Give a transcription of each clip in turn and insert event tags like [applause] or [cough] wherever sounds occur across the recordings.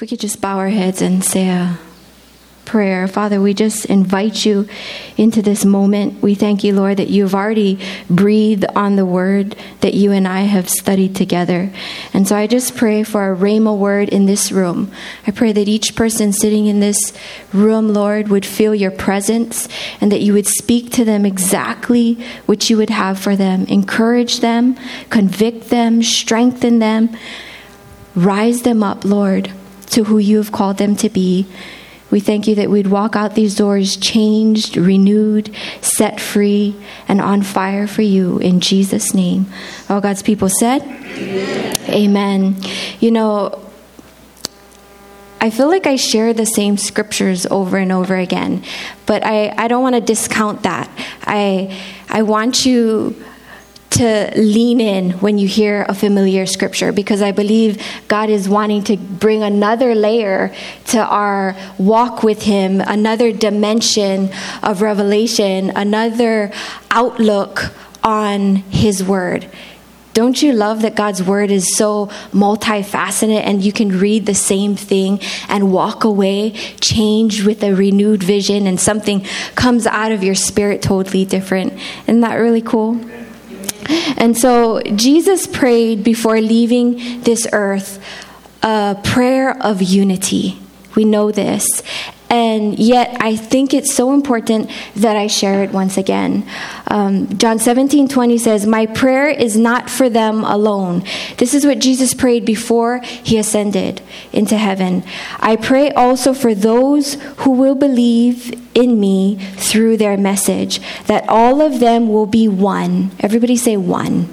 If we could just bow our heads and say a prayer. Father, we just invite you into this moment. We thank you, Lord, that you've already breathed on the word that you and I have studied together. And so I just pray for a Rhema word in this room. I pray that each person sitting in this room, Lord, would feel your presence and that you would speak to them exactly what you would have for them. Encourage them, convict them, strengthen them, rise them up, Lord, to who you have called them to be. We thank you that we'd walk out these doors changed, renewed, set free, and on fire for you in Jesus' name. All God's people said, Amen. Amen. You know, I feel like I share the same scriptures over and over again, but I, I don't want to discount that. I, I want you to lean in when you hear a familiar scripture because I believe God is wanting to bring another layer to our walk with Him, another dimension of revelation, another outlook on His Word. Don't you love that God's word is so multifaceted and you can read the same thing and walk away changed with a renewed vision and something comes out of your spirit totally different? Isn't that really cool? And so Jesus prayed before leaving this earth a prayer of unity. We know this. And yet, I think it's so important that I share it once again. Um, John 17 20 says, My prayer is not for them alone. This is what Jesus prayed before he ascended into heaven. I pray also for those who will believe in me through their message, that all of them will be one. Everybody say one.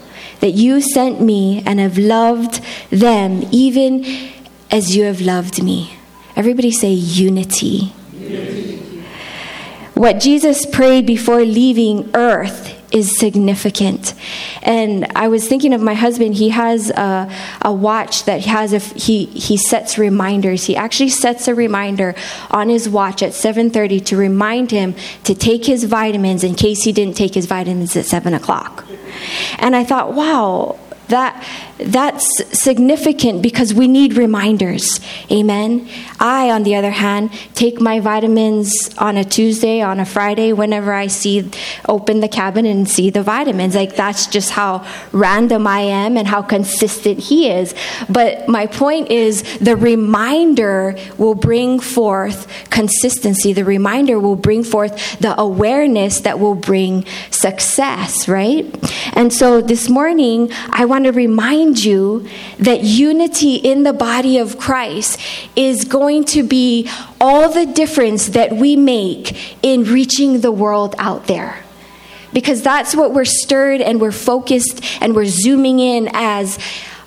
that you sent me and have loved them even as you have loved me. Everybody say unity. unity. What Jesus prayed before leaving earth is significant. And I was thinking of my husband. He has a, a watch that has a, he he sets reminders. He actually sets a reminder on his watch at 7:30 to remind him to take his vitamins in case he didn't take his vitamins at seven o'clock. And I thought, wow, that that's significant because we need reminders. Amen. I, on the other hand, take my vitamins on a Tuesday, on a Friday, whenever I see, open the cabinet and see the vitamins. Like that's just how random I am and how consistent he is. But my point is the reminder will bring forth consistency. The reminder will bring forth the awareness that will bring success, right? And so this morning, I want to remind remind you that unity in the body of Christ is going to be all the difference that we make in reaching the world out there. Because that's what we're stirred and we're focused and we're zooming in as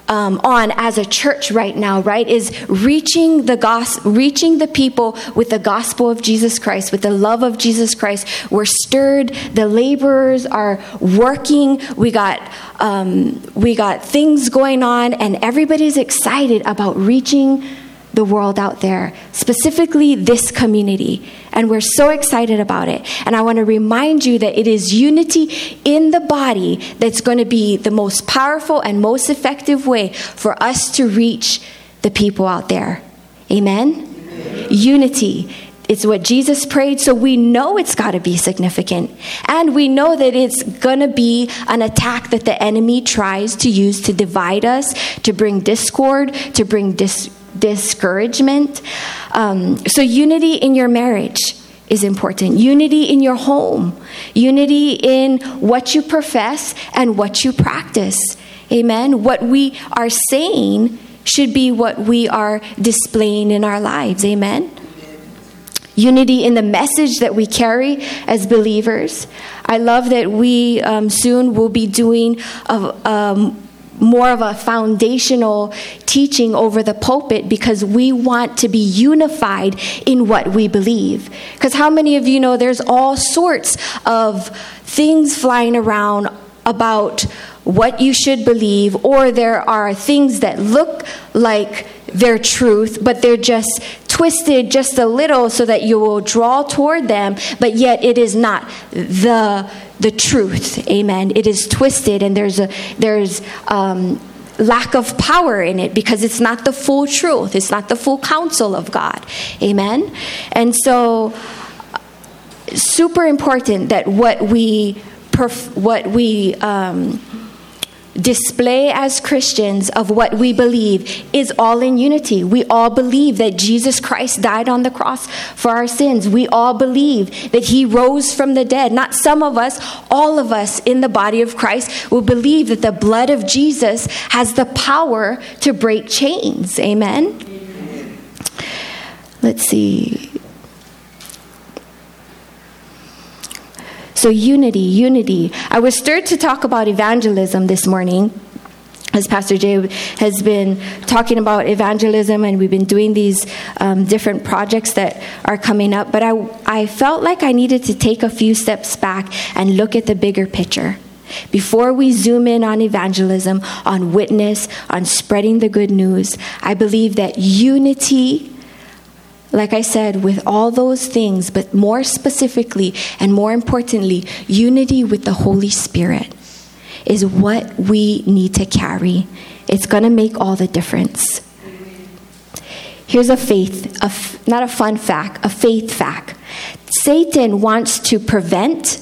um, on as a church right now, right, is reaching the gospel, reaching the people with the gospel of Jesus Christ, with the love of Jesus Christ. We're stirred. The laborers are working. We got um, we got things going on, and everybody's excited about reaching the world out there, specifically this community. And we're so excited about it. And I want to remind you that it is unity in the body that's going to be the most powerful and most effective way for us to reach the people out there. Amen? Amen. Unity. It's what Jesus prayed, so we know it's got to be significant. And we know that it's going to be an attack that the enemy tries to use to divide us, to bring discord, to bring dis- discouragement. Um, so, unity in your marriage is important. Unity in your home, unity in what you profess and what you practice. Amen. What we are saying should be what we are displaying in our lives. Amen. Unity in the message that we carry as believers. I love that we um, soon will be doing a, um, more of a foundational teaching over the pulpit because we want to be unified in what we believe. Because how many of you know there's all sorts of things flying around about what you should believe, or there are things that look like their truth, but they're just twisted just a little so that you will draw toward them, but yet it is not the the truth. Amen. It is twisted, and there's a there's um, lack of power in it because it's not the full truth. It's not the full counsel of God. Amen. And so, super important that what we perf- what we um, display as Christians of what we believe is all in unity. We all believe that Jesus Christ died on the cross for our sins. We all believe that he rose from the dead. Not some of us, all of us in the body of Christ will believe that the blood of Jesus has the power to break chains. Amen. Let's see. So, unity, unity. I was stirred to talk about evangelism this morning as Pastor Jay has been talking about evangelism, and we've been doing these um, different projects that are coming up. But I, I felt like I needed to take a few steps back and look at the bigger picture. Before we zoom in on evangelism, on witness, on spreading the good news, I believe that unity like I said, with all those things, but more specifically and more importantly, unity with the Holy Spirit is what we need to carry. It's going to make all the difference. Here's a faith, a f- not a fun fact, a faith fact. Satan wants to prevent,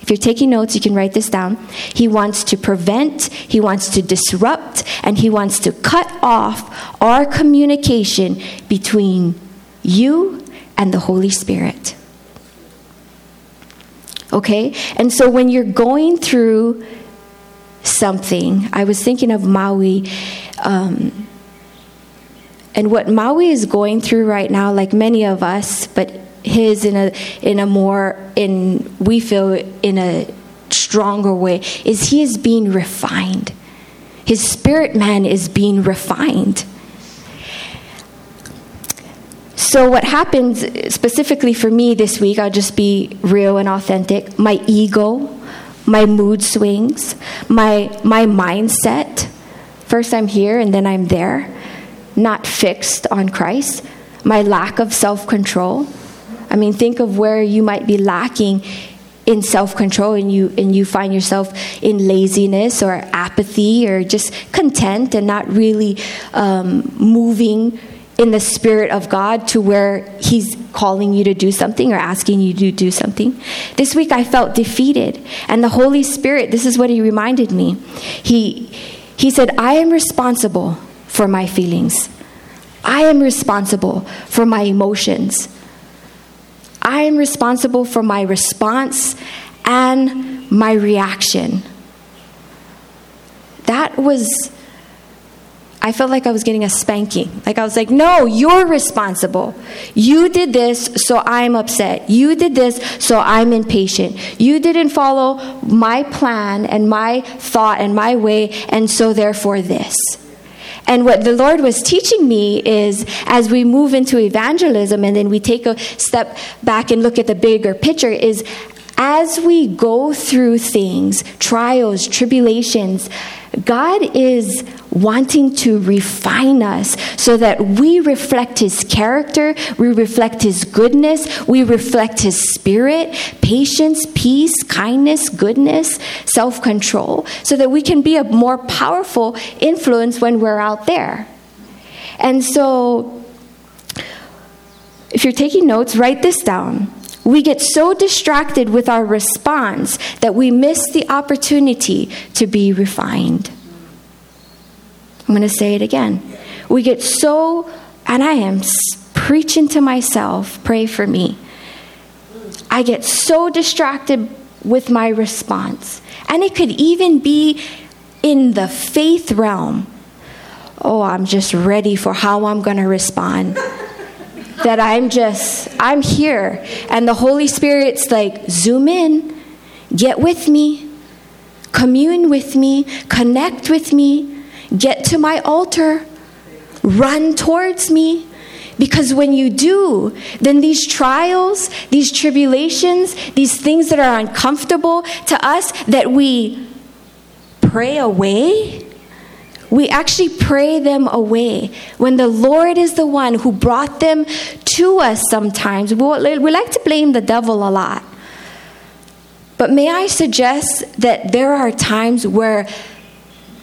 if you're taking notes, you can write this down. He wants to prevent, he wants to disrupt, and he wants to cut off our communication between you and the Holy Spirit. Okay? And so when you're going through something, I was thinking of Maui. Um, and what Maui is going through right now, like many of us, but his in a in a more in we feel in a stronger way, is he is being refined. His spirit man is being refined. So, what happens specifically for me this week, I'll just be real and authentic my ego, my mood swings, my, my mindset. First, I'm here and then I'm there, not fixed on Christ. My lack of self control. I mean, think of where you might be lacking in self control and you and you find yourself in laziness or apathy or just content and not really um, moving in the Spirit of God to where He's calling you to do something or asking you to do something. This week I felt defeated. And the Holy Spirit, this is what He reminded me. He, he said, I am responsible for my feelings, I am responsible for my emotions. I am responsible for my response and my reaction. That was I felt like I was getting a spanking. Like I was like, no, you're responsible. You did this, so I'm upset. You did this, so I'm impatient. You didn't follow my plan and my thought and my way, and so therefore this. And what the Lord was teaching me is as we move into evangelism and then we take a step back and look at the bigger picture, is as we go through things, trials, tribulations, God is wanting to refine us so that we reflect His character, we reflect His goodness, we reflect His spirit, patience, peace, kindness, goodness, self control, so that we can be a more powerful influence when we're out there. And so, if you're taking notes, write this down. We get so distracted with our response that we miss the opportunity to be refined. I'm going to say it again. We get so, and I am preaching to myself, pray for me. I get so distracted with my response. And it could even be in the faith realm. Oh, I'm just ready for how I'm going to respond that I'm just, I'm here. And the Holy Spirit's like, zoom in, get with me. commune with me, connect with me, get to my altar, run towards me. Because when you do, then these trials, these tribulations, these things that are uncomfortable to us that we pray away, we actually pray them away. When the Lord is the one who brought them to us sometimes, we like to blame the devil a lot. But may I suggest that there are times where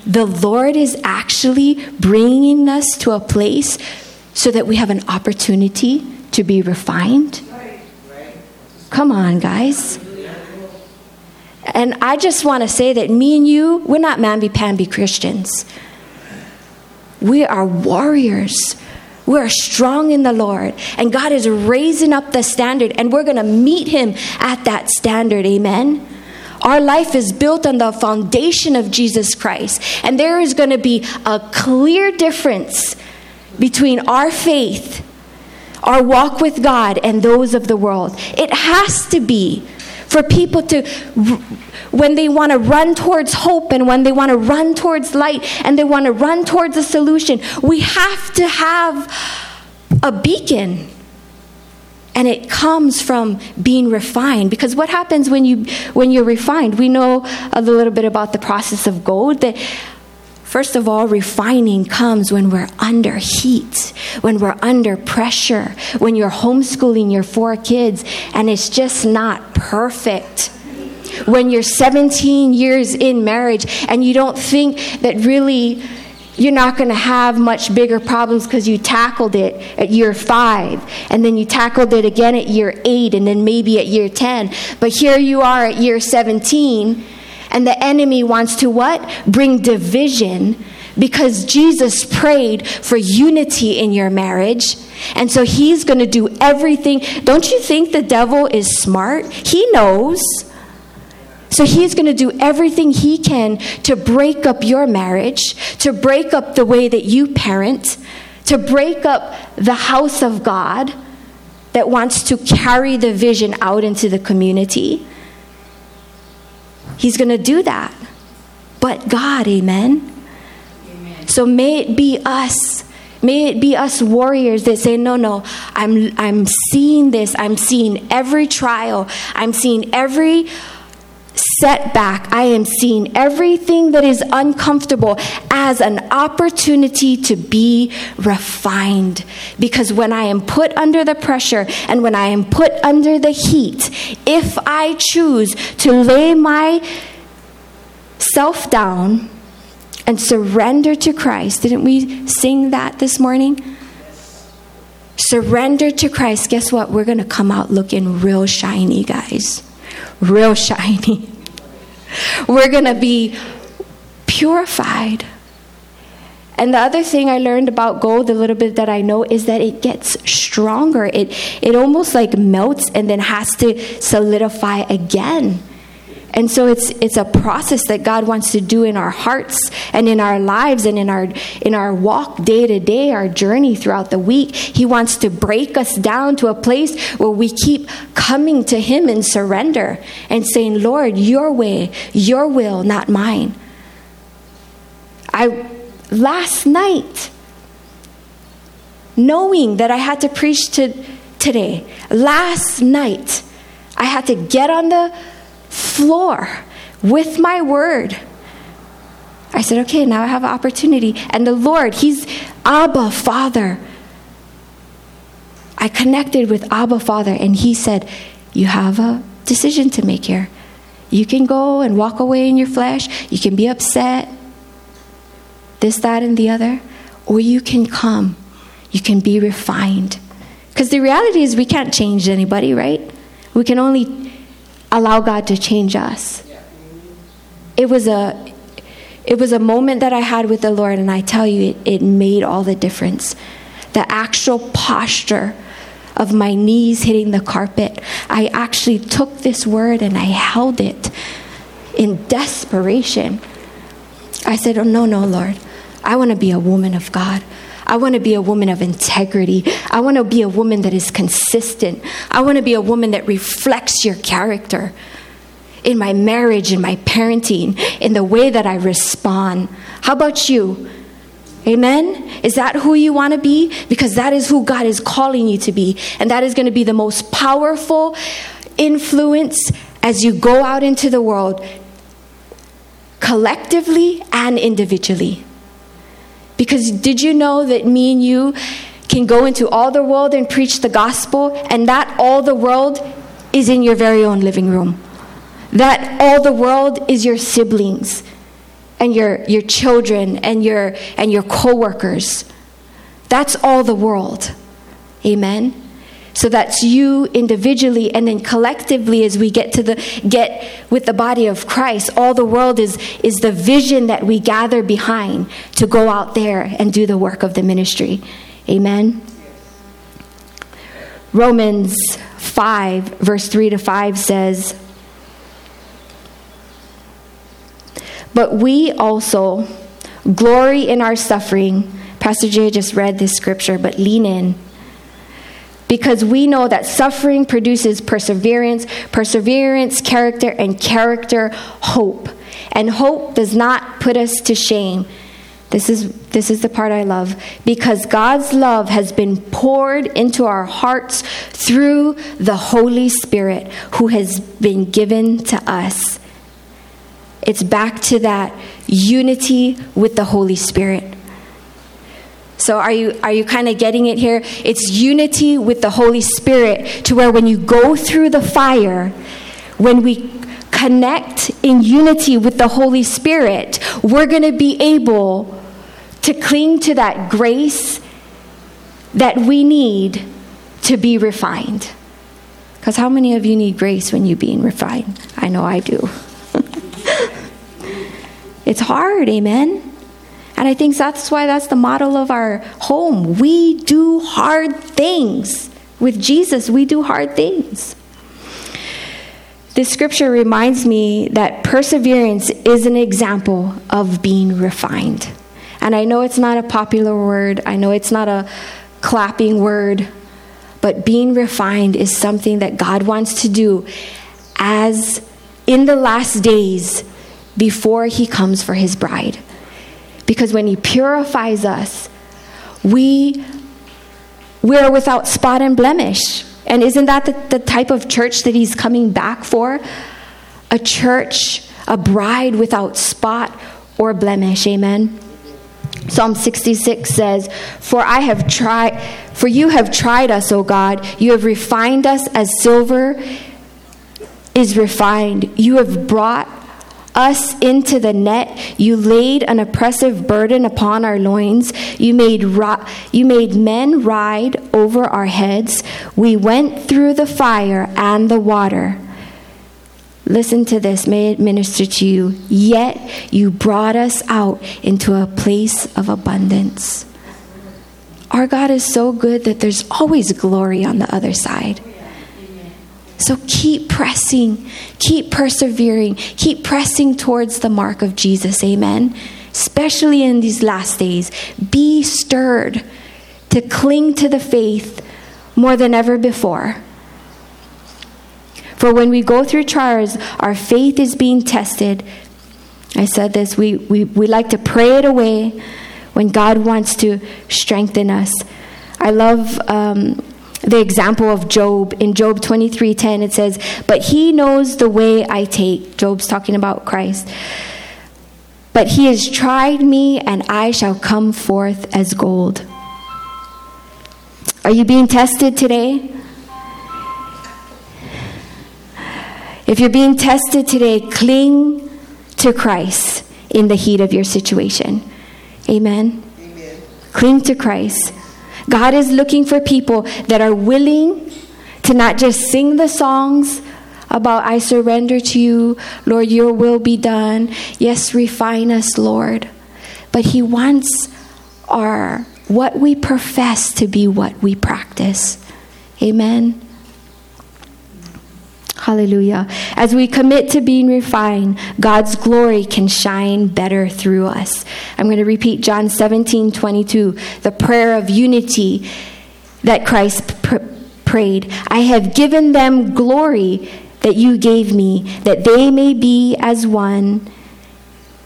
the Lord is actually bringing us to a place so that we have an opportunity to be refined? Come on, guys. And I just want to say that me and you, we're not mamby pamby Christians. We are warriors. We are strong in the Lord. And God is raising up the standard, and we're going to meet Him at that standard. Amen. Our life is built on the foundation of Jesus Christ. And there is going to be a clear difference between our faith, our walk with God, and those of the world. It has to be for people to, when they want to run towards hope and when they want to run towards light and they want to run towards a solution, we have to have a beacon. And it comes from being refined because what happens when you when you're refined we know a little bit about the process of gold that First of all, refining comes when we're under heat, when we're under pressure, when you're homeschooling your four kids and it's just not perfect. When you're 17 years in marriage and you don't think that really you're not going to have much bigger problems because you tackled it at year five, and then you tackled it again at year eight, and then maybe at year 10. But here you are at year 17 and the enemy wants to what? Bring division because Jesus prayed for unity in your marriage. And so he's going to do everything. Don't you think the devil is smart? He knows. So he's going to do everything he can to break up your marriage, to break up the way that you parent, to break up the house of God that wants to carry the vision out into the community. He's going to do that. But God, amen? amen. So may it be us. May it be us warriors that say, No, no, I'm, I'm seeing this. I'm seeing every trial. I'm seeing every setback. I am seeing everything that is uncomfortable as an opportunity to be refined. Because when I am put under the pressure and when I am put under the heat, if I choose to lay my self down and surrender to Christ, didn't we sing that this morning? Surrender to Christ, guess what? We're going to come out looking real shiny, guys real shiny. We're going to be purified. And the other thing I learned about gold, a little bit that I know, is that it gets stronger. It, it almost like melts and then has to solidify again. And so it's it's a process that God wants to do in our hearts and in our lives and in our in our walk day to day, our journey throughout the week. He wants to break us down to a place where we keep coming to him in surrender and saying, "Lord, your way, your will, not mine." I last night knowing that I had to preach to today, last night I had to get on the floor with my word. I said, okay, now I have an opportunity. And the Lord, He's Abba, Father. I connected with Abba, Father, and He said, You have a decision to make here. You can go and walk away in your flesh, you can be upset, this, that, and the other, or you can come. You can be refined. Because the reality is, we can't change anybody, right? We can only allow God to change us. It was a it was a moment that I had with the Lord, and I tell you, it, it made all the difference. The actual posture of my knees hitting the carpet, I actually took this word and I held it in desperation. I said, Oh, no, no, Lord. I want to be a woman of God. I want to be a woman of integrity. I want to be a woman that is consistent. I want to be a woman that reflects your character. in my marriage, in my parenting, in the way that I respond. How about you? Amen? Is that who you want to be? Because that is who God is calling you to be. And that is going to be the most powerful influence as you go out into the world, collectively and individually. Because did you know that me and you can go into all the world and preach the gospel, and that all the world is in your very own living room? That all the world is your siblings and your, your children and your, and your coworkers. That's all the world. Amen. So that's you individually and then collectively as we get to the get with the body of Christ. All the world is is the vision that we gather behind to go out there and do the work of the ministry. Amen. Romans 5 verse 3 to 5 says But we also glory in our suffering. Pastor Jay just read this scripture, but lean in. Because we know that suffering produces perseverance, perseverance, character, and character, hope. And hope does not put us to shame. This is, this is the part I love. Because God's love has been poured into our hearts through the Holy Spirit who has been given to us. It's back to that unity with the Holy Spirit. So are you are you kind of getting it here? It's unity with the Holy Spirit to where when you go through the fire, when we connect in unity with the Holy Spirit, we're going to be able to cling to that grace that we need to be refined. Because how many of you need grace when you're being refined? I know I do. [laughs] it's hard, amen? And I think that's why that's the model of our home. We do hard things. With Jesus, we do hard things. This scripture reminds me that perseverance is an example of being refined. And I know it's not a popular word, I know it's not a clapping word, but being refined is something that God wants to do as in the last days before he comes for his bride. Because when He purifies us, we, we are without spot and blemish. And isn't that the, the type of church that He's coming back for? A church, a bride without spot or blemish. Amen. Psalm 66 says, For I have tried, for you have tried us, O God. You have refined us as silver is refined. You have brought us into the net. You laid an oppressive burden upon our loins. You made, you made men ride over our heads. We went through the fire and the water. Listen to this, may it minister to you. Yet you brought us out into a place of abundance. Our God is so good that there's always glory on the other side. So keep pressing, keep persevering, keep pressing towards the mark of Jesus. Amen. Especially in these last days. Be stirred to cling to the faith more than ever before. For when we go through trials, our faith is being tested. I said this, we, we, we like to pray it away when God wants to strengthen us. I love um, the example of Job in Job 23:10 it says, "But he knows the way I take." Job's talking about Christ. "But he has tried me and I shall come forth as gold." Are you being tested today? If you're being tested today, cling to Christ in the heat of your situation. Amen. Amen. Cling to Christ. God is looking for people that are willing to not just sing the songs about, I surrender to you, Lord, your will be done. Yes, refine us, Lord. But He wants our what we profess to be what we practice. Amen. Hallelujah. As we commit to being refined, God's glory can shine better through us. I'm going to repeat John 17 22, the prayer of unity that Christ pr- prayed. I have given them glory that you gave me, that they may be as one,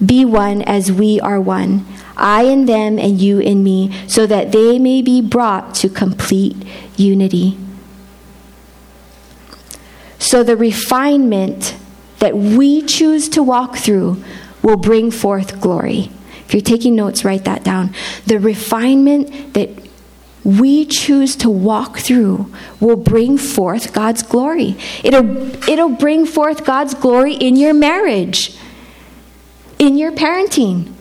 be one as we are one. I in them and you in me, so that they may be brought to complete unity. So the refinement that we choose to walk through will bring forth glory. If you're taking notes, write that down. The refinement that we choose to walk through will bring forth God's glory. It'll, it'll bring forth God's glory in your marriage, in your parenting,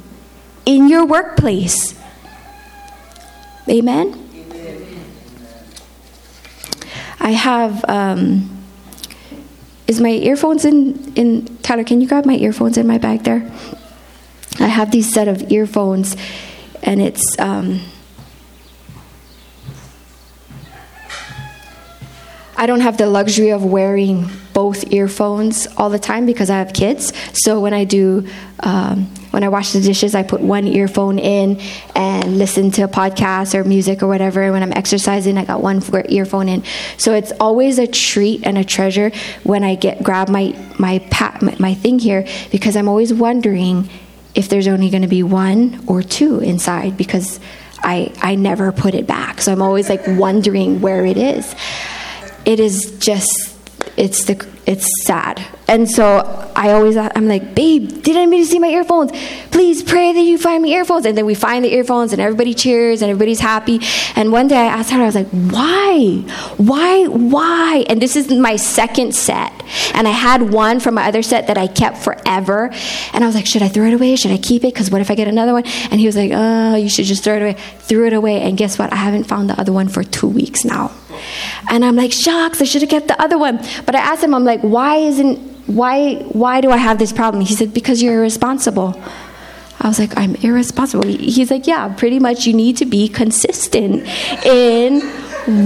in your workplace. Amen? Amen. I have. Um, is my earphones in, in. Tyler, can you grab my earphones in my bag there? I have these set of earphones, and it's. Um, I don't have the luxury of wearing both earphones all the time because I have kids. So when I do, um, when I wash the dishes, I put one earphone in and listen to a podcast or music or whatever. When I'm exercising, I got one earphone in. So it's always a treat and a treasure when I get grab my my pat, my, my thing here because I'm always wondering if there's only going to be one or two inside because I I never put it back. So I'm always like wondering where it is it is just it's the it's sad. And so i always i'm like babe did anybody see my earphones? Please pray that you find me earphones. And then we find the earphones and everybody cheers and everybody's happy. And one day i asked her i was like why? Why why? And this is my second set. And i had one from my other set that i kept forever. And i was like should i throw it away? Should i keep it? Because what if i get another one? And he was like oh you should just throw it away threw it away. And guess what? I haven't found the other one for two weeks now and I'm like, shucks, I should have kept the other one. But I asked him, I'm like, why isn't, why, why do I have this problem? He said, because you're irresponsible. I was like, I'm irresponsible. He's like, yeah, pretty much you need to be consistent in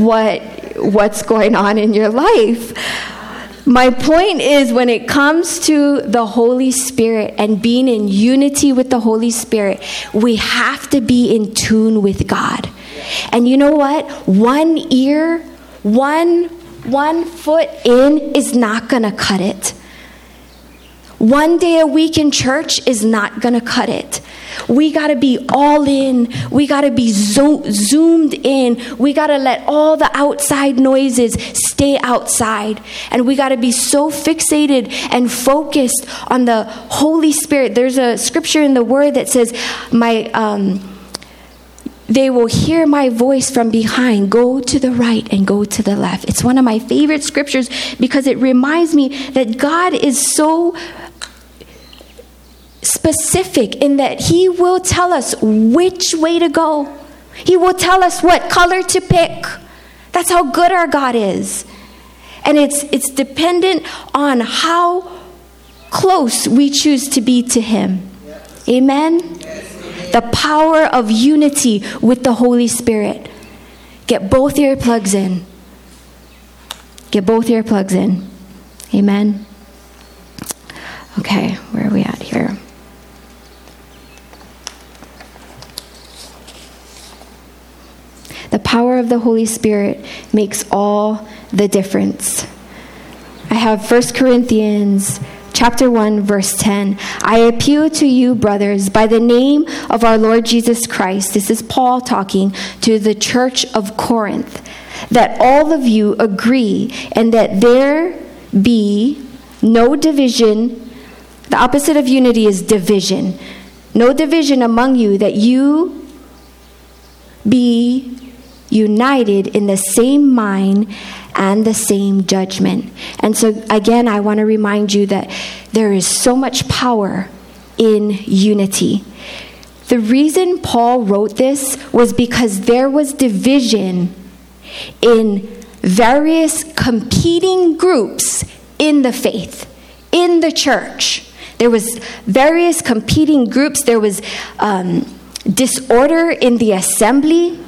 what, what's going on in your life. My point is when it comes to the Holy Spirit and being in unity with the Holy Spirit, we have to be in tune with God. And you know what? One ear, one one foot in is not going to cut it. One day a week in church is not going to cut it. We got to be all in. We got to be zo- zoomed in. We got to let all the outside noises stay outside. And we got to be so fixated and focused on the Holy Spirit. There's a scripture in the Word that says, My. Um, they will hear my voice from behind go to the right and go to the left. It's one of my favorite scriptures because it reminds me that God is so specific in that He will tell us which way to go, He will tell us what color to pick. That's how good our God is. And it's, it's dependent on how close we choose to be to Him. Amen? The power of unity with the Holy Spirit. Get both earplugs in. Get both earplugs in. Amen. Okay, where are we at here? The power of the Holy Spirit makes all the difference. I have 1 Corinthians chapter 1 verse 10 i appeal to you brothers by the name of our lord jesus christ. This is paul talking to the church of corinth that all of you agree and that there be no division. The opposite of unity is division. No division among you that you be united in the same mind and the same judgment. And so, again, I want to remind you that there is so much power in unity. The reason Paul wrote this was because there was division in various competing groups in the faith, in the church. There was various competing groups. There was um, disorder in the assembly.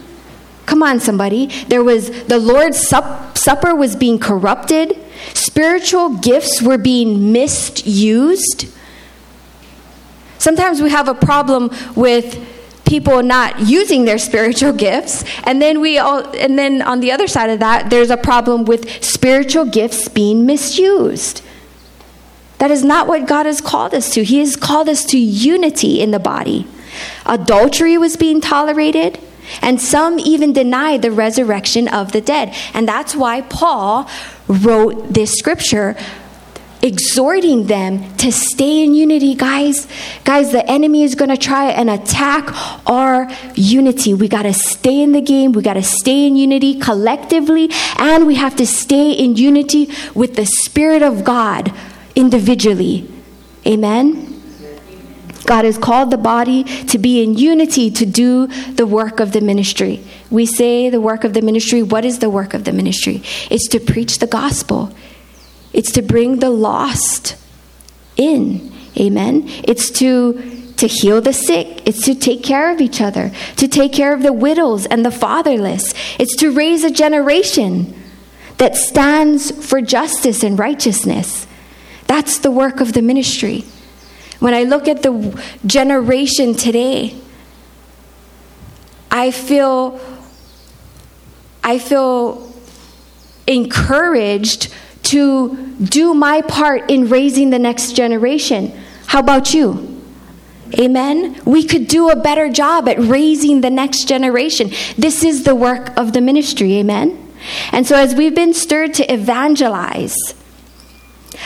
Come on, somebody. There was the Lord's sup- Supper was being corrupted, spiritual gifts were being misused. Sometimes we have a problem with people not using their spiritual gifts. And then we all and then on the other side of that, there's a problem with spiritual gifts being misused. That is not what God has called us to. He has called us to unity in the body. Adultery was being tolerated, and some even deny the resurrection of the dead. And that's why Paul wrote this scripture exhorting them to stay in unity, guys. Guys, the enemy is going to try and attack our unity. We got to stay in the game. We got to stay in unity collectively, and we have to stay in unity with the Spirit of God individually. Amen. God has called the body to be in unity to do the work of the ministry. We say the work of the ministry. What is the work of the ministry? It's to preach the gospel. It's to bring the lost in. Amen. It's to to heal the sick. It's to take care of each other, to take care of the widows and the fatherless. It's to raise a generation that stands for justice and righteousness. That's the work of the ministry. When I look at the generation today, I feel I feel encouraged to do my part in raising the next generation. How about you? Amen. We could do a better job at raising the next generation. This is the work of the ministry. Amen. And so, as we've been stirred to evangelize,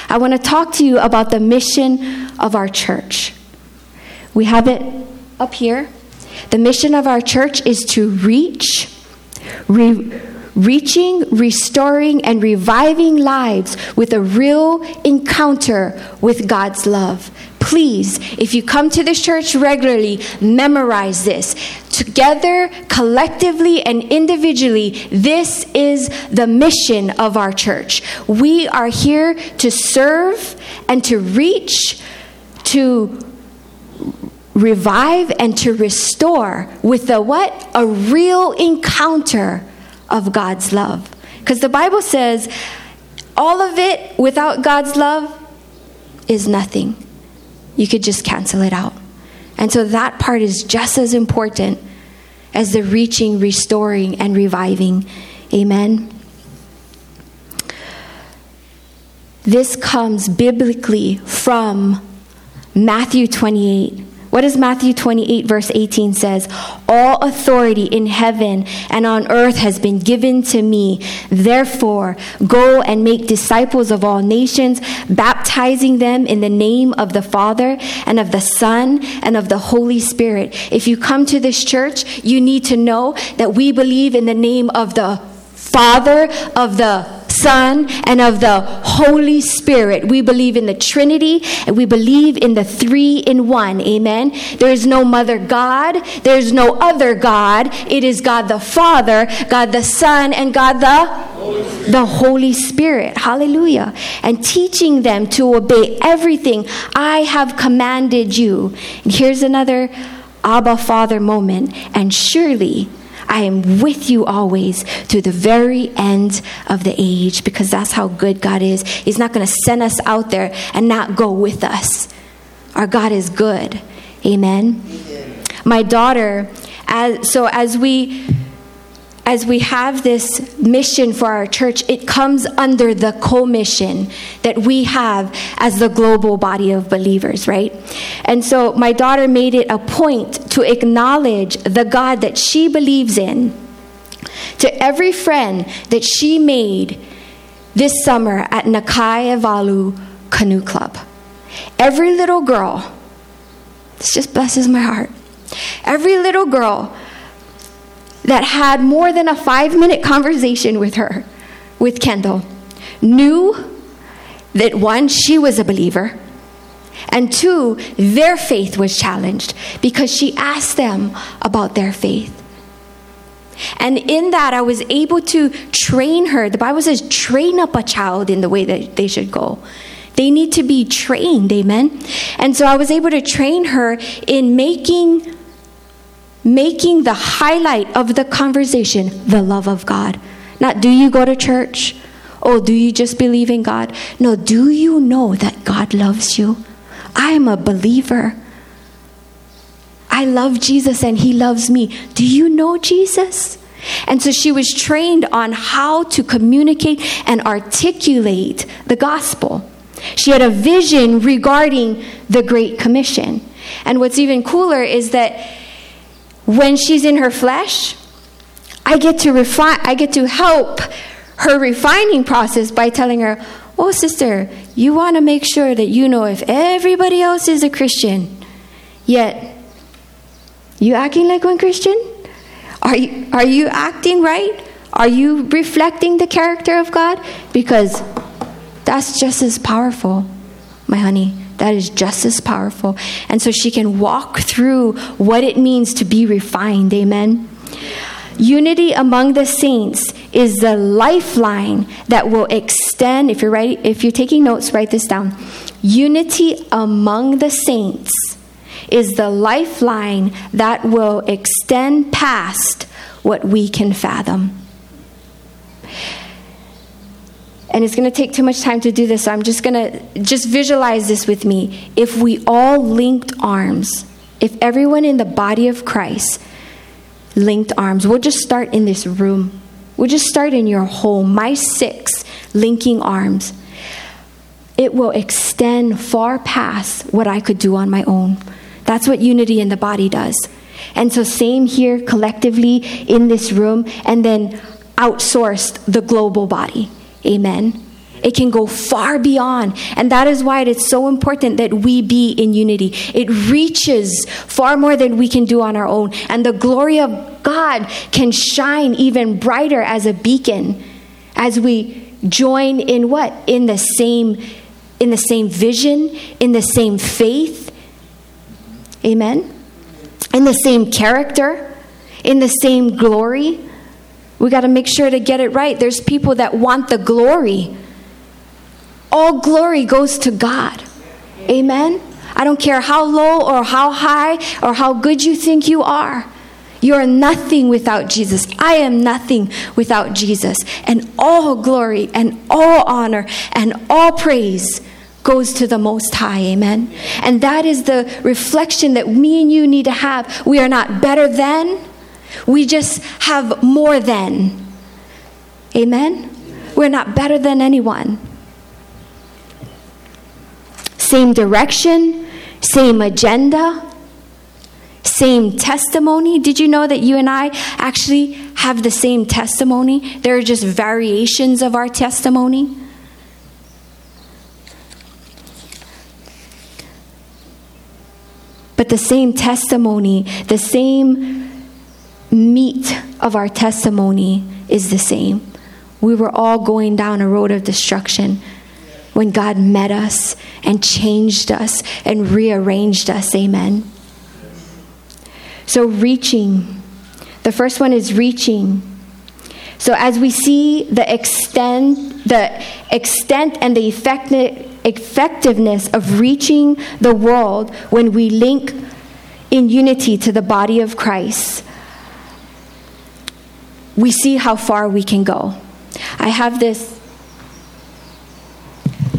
I want to talk to you about the mission of our church. We have it up here. The mission of our church is to reach, re- reaching, restoring, and reviving lives with a real encounter with God's love. Please, if you come to this church regularly, memorize this. Together, collectively, and individually, this is the mission of our church. We are here to serve and to reach, to revive and to restore with a what? A real encounter of God's love. Because the Bible says all of it without God's love is nothing. You could just cancel it out. And so that part is just as important as the reaching, restoring, and reviving. Amen. This comes biblically from Matthew 28 what does Matthew 28, verse 18 says? All authority in heaven and on earth has been given to me. Therefore, go and make disciples of all nations, baptizing them in the name of the Father and of the Son and of the Holy Spirit. If you come to this church, you need to know that we believe in the name of the Father, of the Son, and of the Holy Spirit. We believe in the Trinity and we believe in the three in one. Amen. There is no mother God, there is no other God. It is God the Father, God the Son, and God the Holy the Holy Spirit. Hallelujah. And teaching them to obey everything I have commanded you. And here's another Abba Father moment. And surely I am with you always to the very end of the age because that's how good God is. He's not going to send us out there and not go with us. Our God is good. Amen. Amen. My daughter, as, so as we as we have this mission for our church, it comes under the commission that we have as the global body of believers, right? And so my daughter made it a point to acknowledge the God that she believes in to every friend that she made this summer at Na Kai Ewalu Canoe Club. Every little girl, this just blesses my heart. Every little girl that had more than a five minute conversation with her, with Kendall, knew that one, she was a believer, and two, their faith was challenged because she asked them about their faith. And in that, I was able to train her. The Bible says, train up a child in the way that they should go. They need to be trained, amen? And so I was able to train her in making making the highlight of the conversation the love of God. Not do you go to church? Oh, do you just believe in God? No, do you know that God loves you? I am a believer. I love Jesus and he loves me. Do you know Jesus? And so she was trained on how to communicate and articulate the gospel. She had a vision regarding the Great Commission. And what's even cooler is that when she's in her flesh, I get to refine I get to help her refining process by telling her, "Oh sister, you want to make sure that you know if everybody else is a Christian, yet you acting like one Christian? Are you are you acting right? Are you reflecting the character of God? Because that's just as powerful, my honey. That is just as powerful. And so she can walk through what it means to be refined. Amen. Unity among the saints is the lifeline that will extend. If you're writing, if you're taking notes, write this down. Unity among the saints is the lifeline that will extend past what we can fathom. And it's going to take too much time to do this, so I'm just going to just visualize this with me. If we all linked arms, if everyone in the body of Christ linked arms, we'll just start in this room. We'll just start in your home. My six linking arms. It will extend far past what I could do on my own. That's what unity in the body does. And so, same here collectively in this room, and then outsourced the global body. Amen. It can go far beyond. And that is why it is so important that we be in unity. It reaches far more than we can do on our own. And the glory of God can shine even brighter as a beacon as we join in what? In the same in the same vision, in the same faith. Amen. In the same character, in the same glory. We got to make sure to get it right. There's people that want the glory. All glory goes to God. Amen. I don't care how low or how high or how good you think you are. You are nothing without Jesus. I am nothing without Jesus. And all glory and all honor and all praise goes to the Most High. Amen. And that is the reflection that me and you need to have. We are not better than, we just have more than. Amen? We're not better than anyone. Same direction, same agenda, same testimony. Did you know that you and I actually have the same testimony? There are just variations of our testimony. But the same testimony, the same meat of our testimony is the same. We were all going down a road of destruction when God met us and changed us and rearranged us. Amen. So, reaching. The first one is reaching. So, as we see the extent, the extent and the effectiveness of reaching the world when we link in unity to the body of Christ, we see how far we can go. I have this.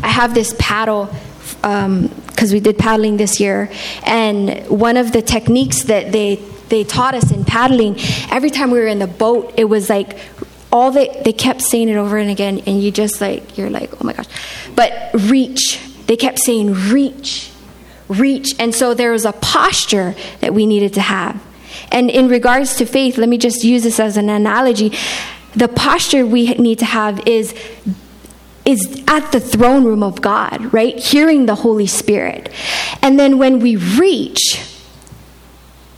I have this paddle because um, we did paddling this year, and one of the techniques that they they taught us in paddling, every time we were in the boat, it was like all they they kept saying it over and again, and you just like you're like, oh my gosh, but reach. They kept saying reach, reach, and so there was a posture that we needed to have. And in regards to faith, let me just use this as an analogy. The posture we need to have is is at the throne room of God, right? Hearing the Holy Spirit. And then when we reach,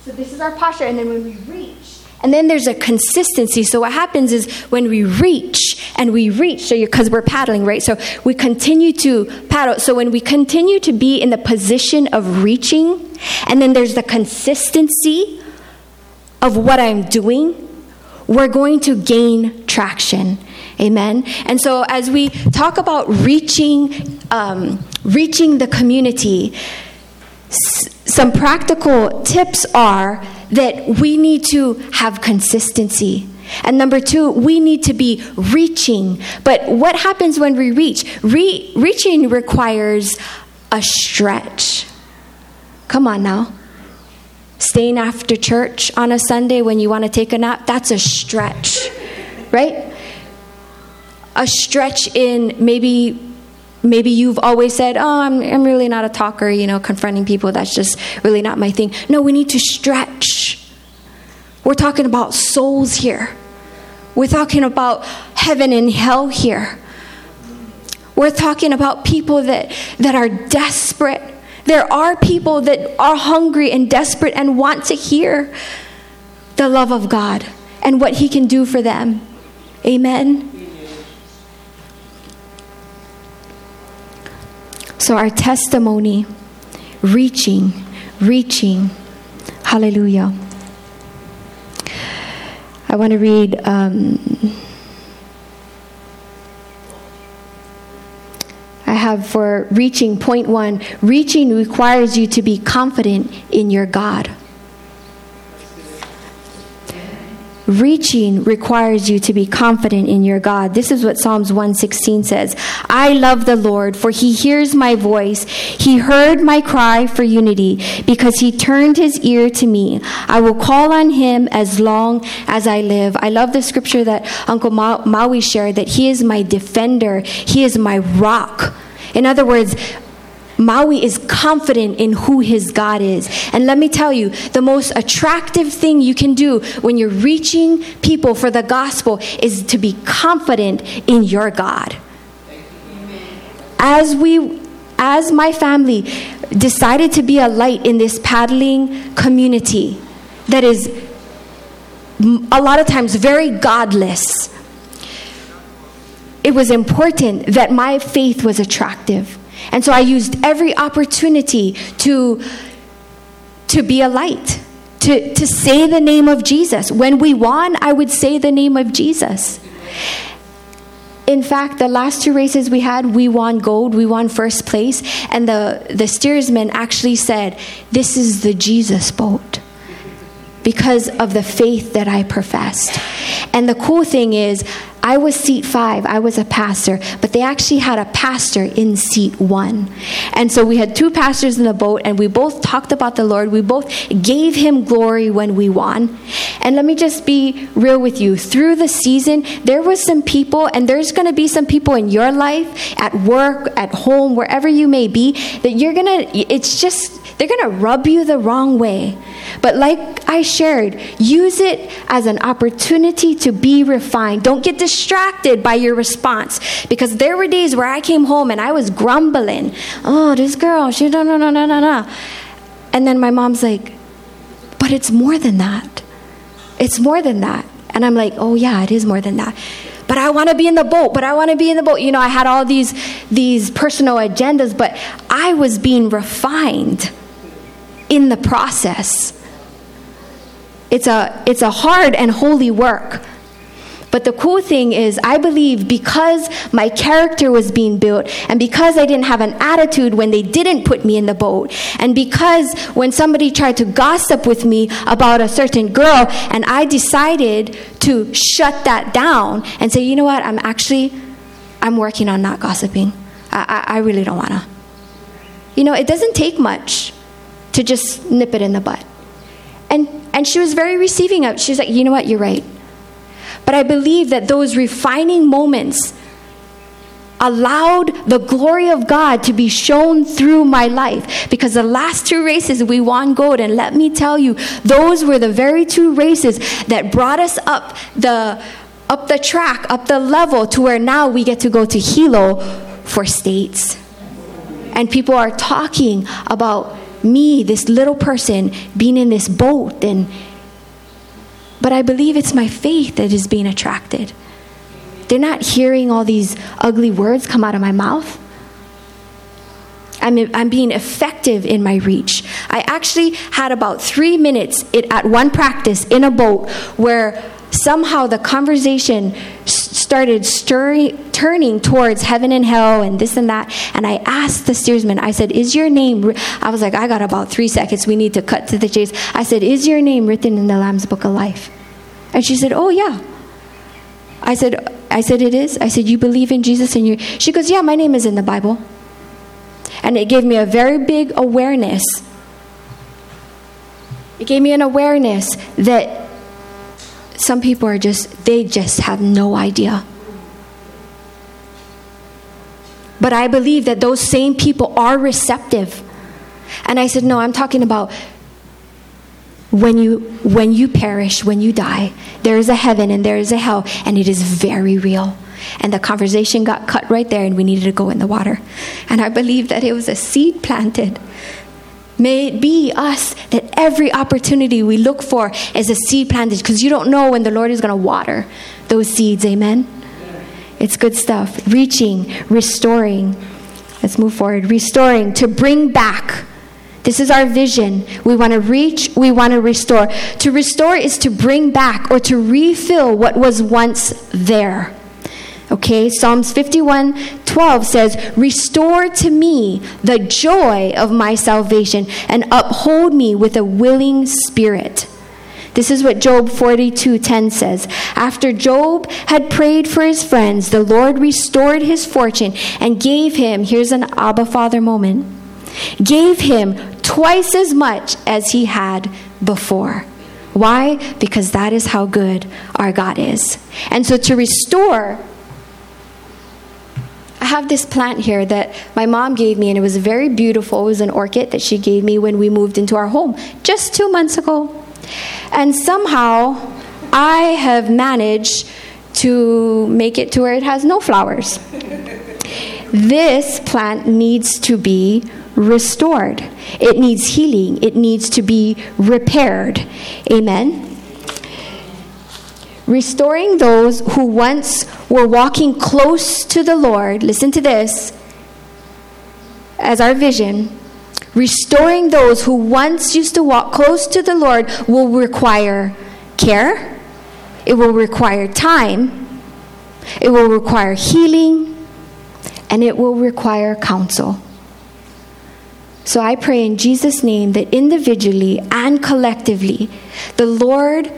so this is our posture, and then when we reach, and then there's a consistency. So what happens is when we reach and we reach, so because we're paddling, right? So we continue to paddle. So when we continue to be in the position of reaching, and then there's the consistency of what I'm doing, we're going to gain traction. Amen. And so as we talk about reaching, um, reaching the community, s- some practical tips are that we need to have consistency. And number two, we need to be reaching. But what happens when we reach? Re- reaching requires a stretch. Come on now. Staying after church on a Sunday when you want to take a nap, that's a stretch, right? A stretch in maybe maybe you've always said, "Oh, I'm I'm really not a talker, you know, confronting people that's just really not my thing." No, we need to stretch. We're talking about souls here. We're talking about heaven and hell here. We're talking about people that, that are desperate. There are people that are hungry and desperate and want to hear the love of God and what He can do for them. Amen. So, our testimony, reaching, reaching. Hallelujah. I want to read. Um, have for reaching point one reaching requires you to be confident in your God. Reaching requires you to be confident in your God. This is what Psalms 116 says. I love the Lord, for he hears my voice. He heard my cry for unity, because he turned his ear to me. I will call on him as long as I live. I love the scripture that Uncle Ma- Maui shared that he is my defender, he is my rock. In other words, Maui is confident in who his God is. And let me tell you, the most attractive thing you can do when you're reaching people for the gospel is to be confident in your God. As we as my family decided to be a light in this paddling community that is a lot of times very godless, it was important that my faith was attractive and so I used every opportunity to, to be a light, to, to say the name of Jesus. When we won, I would say the name of Jesus. In fact, the last two races we had, we won gold, we won first place, and the, the steersman actually said, This is the Jesus boat because of the faith that I professed. And the cool thing is, I was seat five, I was a pastor, but they actually had a pastor in seat one. And so we had two pastors in the boat, and we both talked about the Lord. We both gave him glory when we won. And let me just be real with you. Through the season, there was some people, and there's going to be some people in your life, at work, at home, wherever you may be, that you're going to, it's just, they're going to rub you the wrong way. But like I shared, use it as an opportunity to be refined. Don't get distracted by your response because there were days where I came home and I was grumbling. Oh, this girl, she no no no no no no. And then my mom's like, "But it's more than that. It's more than that." And I'm like, "Oh yeah, it is more than that." but I want to be in the boat, but I want to be in the boat. You know, I had all these these personal agendas, but I was being refined in the process. It's a, it's a hard and holy work. But the cool thing is, I believe because my character was being built, and because I didn't have an attitude when they didn't put me in the boat, and because when somebody tried to gossip with me about a certain girl, and I decided to shut that down and say, you know what, I'm actually, I'm working on not gossiping. I, I, I really don't want to. You know, it doesn't take much to just nip it in the butt. And, and she was very receiving of it. She was like, you know what, you're right. But I believe that those refining moments allowed the glory of God to be shown through my life. Because the last two races we won gold, and let me tell you, those were the very two races that brought us up the up the track, up the level to where now we get to go to Hilo for states. And people are talking about me, this little person, being in this boat and but I believe it's my faith that is being attracted. They're not hearing all these ugly words come out of my mouth. I'm, I'm being effective in my reach. I actually had about three minutes at one practice in a boat where somehow the conversation started stirring, turning towards heaven and hell and this and that. And I asked the steersman, I said, Is your name, I was like, I got about three seconds. We need to cut to the chase. I said, Is your name written in the Lamb's Book of Life? And she said, Oh, yeah. I said, I said, It is? I said, You believe in Jesus and you. She goes, Yeah, my name is in the Bible. And it gave me a very big awareness It gave me an awareness that some people are just, they just have no idea. But I believe that those same people are receptive. And I said, No, I'm talking about when you when you perish when you die there is a heaven and there is a hell and it is very real and the conversation got cut right there and we needed to go in the water and i believe that it was a seed planted may it be us that every opportunity we look for is a seed planted because you don't know when the lord is going to water those seeds amen it's good stuff reaching restoring let's move forward restoring to bring back this is our vision. We want to reach, we want to restore. To restore is to bring back or to refill what was once there. Okay, Psalms 51 12 says, Restore to me the joy of my salvation and uphold me with a willing spirit. This is what Job 42:10 says. After Job had prayed for his friends, the Lord restored his fortune and gave him, here's an Abba Father moment, gave him twice as much as he had before. Why? Because that is how good our God is. And so to restore, I have this plant here that my mom gave me, and it was very beautiful. It was an orchid that she gave me when we moved into our home just two months ago. And somehow I have managed to make it to where it has no flowers. this plant needs to be restored. It needs healing. It needs to be repaired. Amen. Restoring those who once were walking close to the Lord, listen to this as our vision. Restoring those who once used to walk close to the Lord will require care, it will require time, it will require healing, and it will require counsel. So I pray in Jesus' name that individually and collectively, the Lord,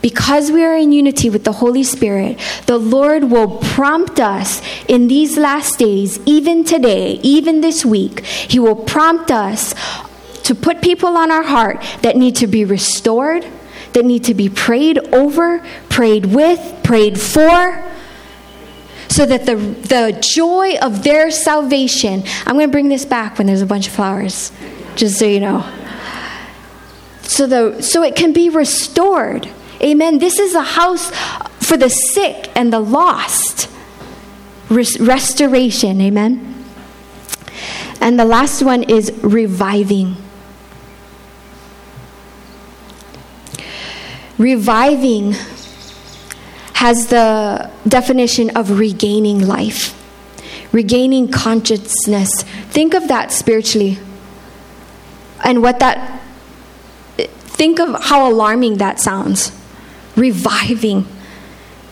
because we are in unity with the Holy Spirit, the Lord will prompt us in these last days, even today, even this week. He will prompt us to put people on our heart that need to be restored, that need to be prayed over, prayed with, prayed for so that the, the joy of their salvation, I'm going to bring this back when there's a bunch of flowers, just so you know. So, the, so it can be restored. Amen. This is a house for the sick and the lost. Res- restoration. Amen. And the last one is reviving. Reviving has the definition of regaining life, regaining consciousness. Think of that spiritually. And what that, think of how alarming that sounds. Reviving.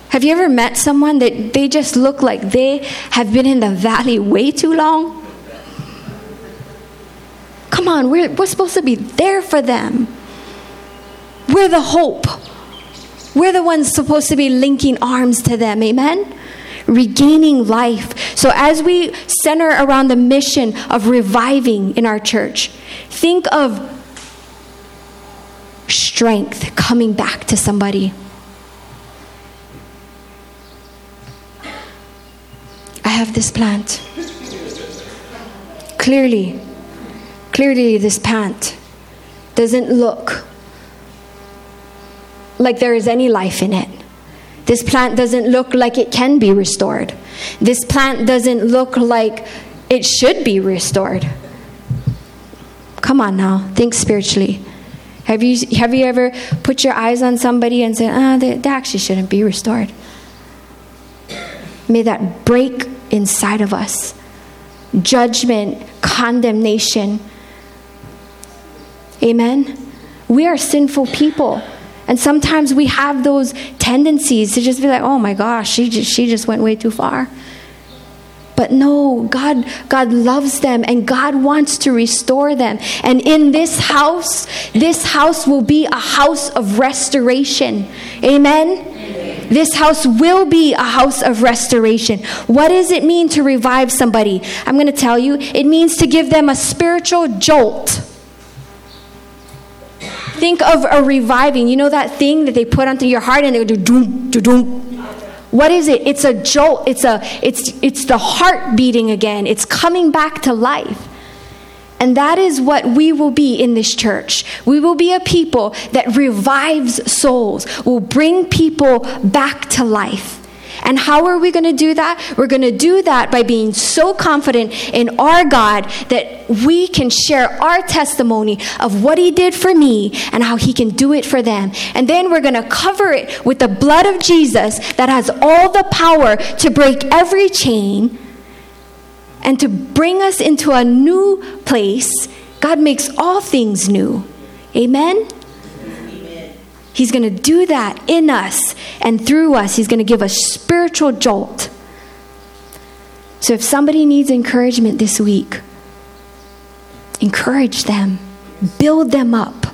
Have you ever met someone that they just look like they have been in the valley way too long? Come on, we're, we're supposed to be there for them. We're the hope. We're the ones supposed to be linking arms to them. Amen? Regaining life. So, as we center around the mission of reviving in our church, think of strength coming back to somebody. I have this plant. Clearly, clearly, this plant doesn't look like there is any life in it. This plant doesn't look like it can be restored. This plant doesn't look like it should be restored. Come on now, think spiritually. Have you, have you ever put your eyes on somebody and said, ah, oh, they, they actually shouldn't be restored? May that break inside of us. Judgment, condemnation. Amen? We are sinful people. And sometimes we have those tendencies to just be like, oh my gosh, she just, she just went way too far. But no, God, God loves them and God wants to restore them. And in this house, this house will be a house of restoration. Amen? This house will be a house of restoration. What does it mean to revive somebody? I'm going to tell you. It means to give them a spiritual jolt think of a reviving. You know that thing that they put onto your heart and they do doom, doom, doom. What is it? It's a jolt. It's a it's it's the heart beating again. It's coming back to life. And that is what we will be in this church. We will be a people that revives souls, will bring people back to life. And how are we going to do that? We're going to do that by being so confident in our God that we can share our testimony of what He did for me and how He can do it for them. And then we're going to cover it with the blood of Jesus that has all the power to break every chain and to bring us into a new place. God makes all things new. Amen? He's going to do that in us and through us. He's going to give a spiritual jolt. So if somebody needs encouragement this week, encourage them, build them up.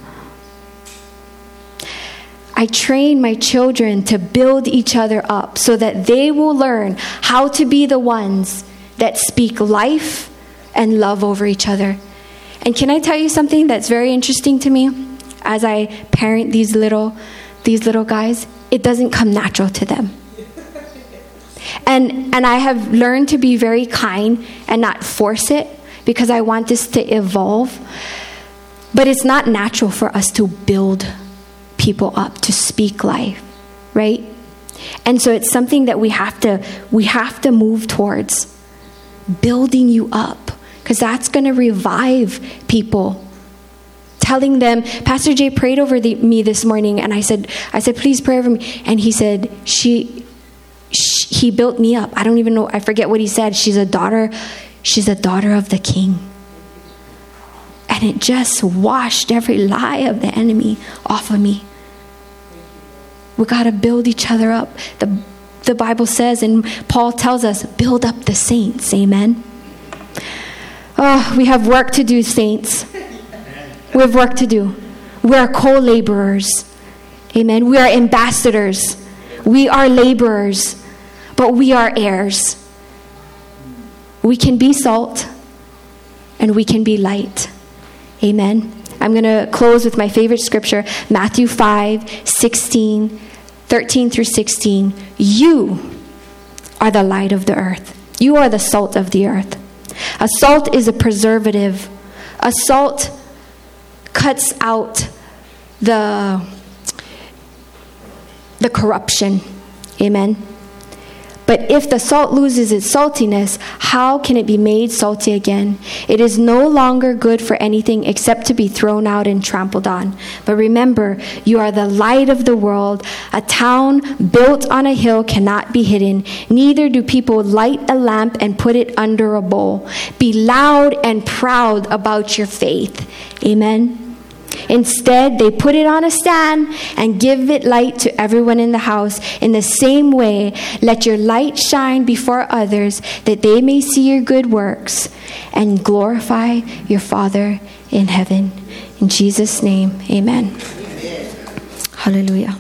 I train my children to build each other up so that they will learn how to be the ones that speak life and love over each other. And can I tell you something that's very interesting to me? As I parent these little these little guys, it doesn't come natural to them. And and I have learned to be very kind and not force it because I want this to evolve. But it's not natural for us to build people up, to speak life, right? And so it's something that we have to we have to move towards building you up because that's going to revive people telling them pastor jay prayed over the, me this morning and i said i said please pray over me. And he said she, she he built me up. I don't even know i forget what he said. She's a daughter she's a daughter of the king. And it just washed every lie of the enemy off of me. We got to build each other up. The, the bible says and paul tells us build up the saints. Amen. Oh we have work to do saints we have work to do. We are co laborers. Amen. We are ambassadors. We are laborers, but we are heirs. We can be salt and we can be light. Amen. I'm going to close with my favorite scripture Matthew 5 16, 13 through 16. You are the light of the earth, you are the salt of the earth. A salt is a preservative. A salt cuts out the, the corruption. Amen. But if the salt loses its saltiness, how can it be made salty again? It is no longer good for anything except to be thrown out and trampled on. But remember, you are the light of the world. A town built on a hill cannot be hidden. Neither do people light a lamp and put it under a bowl. Be loud and proud about your faith. Amen. Instead, they put it on a stand and give it light to everyone in the house. In the same way, let your light shine before others that they may see your good works and glorify your Father in heaven. In Jesus' name, amen. amen. Hallelujah.